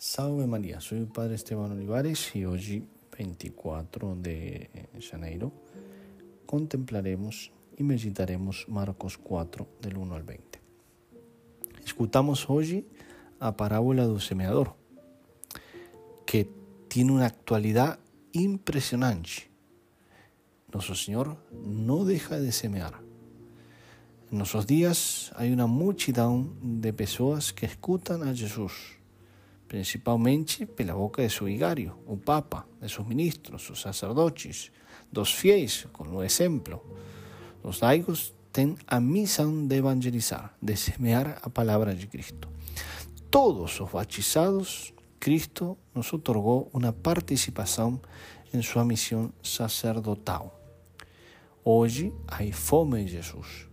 Salve María, soy el Padre Esteban Olivares y hoy, 24 de janeiro, contemplaremos y meditaremos Marcos 4, del 1 al 20. Escutamos hoy a parábola del semeador, que tiene una actualidad impresionante. Nuestro Señor no deja de semear. En nuestros días hay una multitud de personas que escuchan a Jesús principalmente pela boca de su vigario, o Papa, de sus ministros, os sacerdotes, dos fiéis, con o exemplo. Os laicos têm a missão de evangelizar, de semear a palavra de Cristo. Todos os batizados, Cristo nos otorgou uma participação em sua missão sacerdotal. Hoje há fome em Jesus.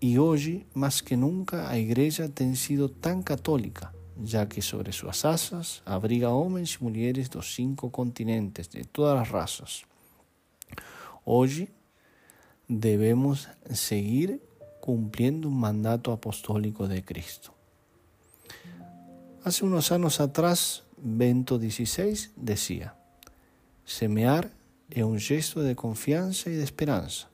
E hoje, mais que nunca, a igreja tem sido tão católica ya que sobre sus asas abriga hombres y mujeres de los cinco continentes, de todas las razas. Hoy debemos seguir cumpliendo un mandato apostólico de Cristo. Hace unos años atrás, Bento XVI decía, semear es un gesto de confianza y de esperanza.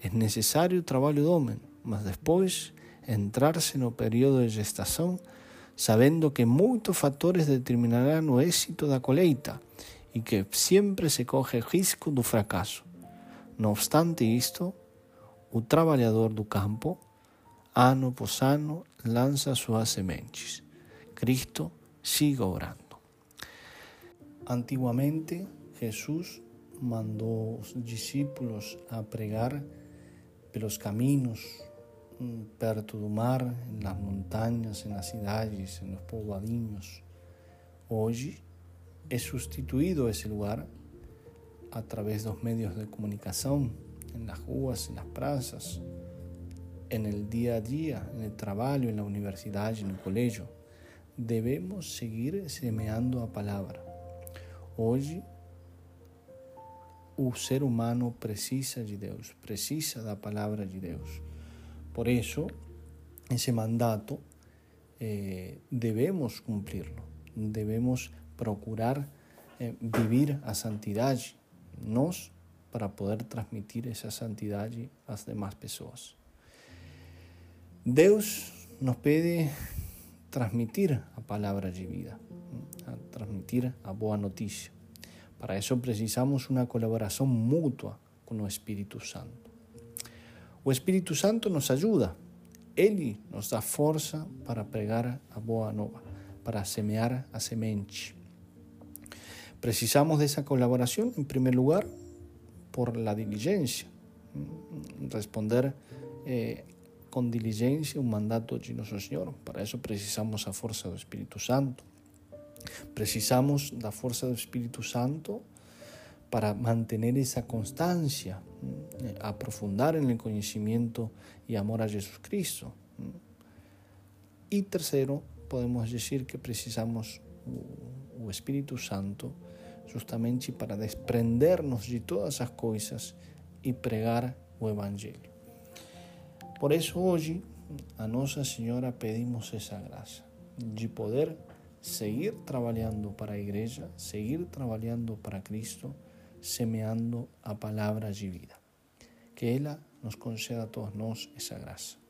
Es necesario trabajo de hombre, mas después entrarse en el periodo de gestación sabendo que muchos factores determinarán el éxito da colheita y que siempre se coge risco do fracaso. No obstante esto, el trabajador do campo, ano por ano, lanza sus sementes. Cristo sigue orando. Antiguamente, Jesús mandó a los discípulos a pregar pelos caminos perto do mar, nas montanhas, nas cidades, nos povoadinhos. Hoje é substituído esse lugar através dos meios de comunicação, nas ruas, nas praças, no dia a dia, no trabalho, na universidade, no colégio. Devemos seguir semeando a palavra. Hoje, o ser humano precisa de Deus, precisa da palavra de Deus. Por eso, ese mandato eh, debemos cumplirlo, debemos procurar eh, vivir a santidad, nos para poder transmitir esa santidad a las demás personas. Dios nos pide transmitir a palabra de vida, transmitir a boa noticia. Para eso precisamos una colaboración mutua con el Espíritu Santo. O Espíritu Santo nos ajuda. Ele nos dá força para pregar a boa nova, para semear a semente. Precisamos dessa colaboração, em primeiro lugar, por la diligência, responder eh, com diligência o mandato de Nosso Senhor. Para isso precisamos a força do Espírito Santo. Precisamos da força do Espírito Santo para mantener esa constancia, mm, aprofundar en el conocimiento y amor a Jesucristo. Y tercero, podemos decir que precisamos el Espíritu Santo justamente para desprendernos de todas esas cosas y pregar o Evangelio. Por eso hoy a Nuestra Señora pedimos esa gracia de poder seguir trabajando para la iglesia, seguir trabajando para Cristo, semeando a palavra de vida. Que ela nos conceda a todos nós essa graça.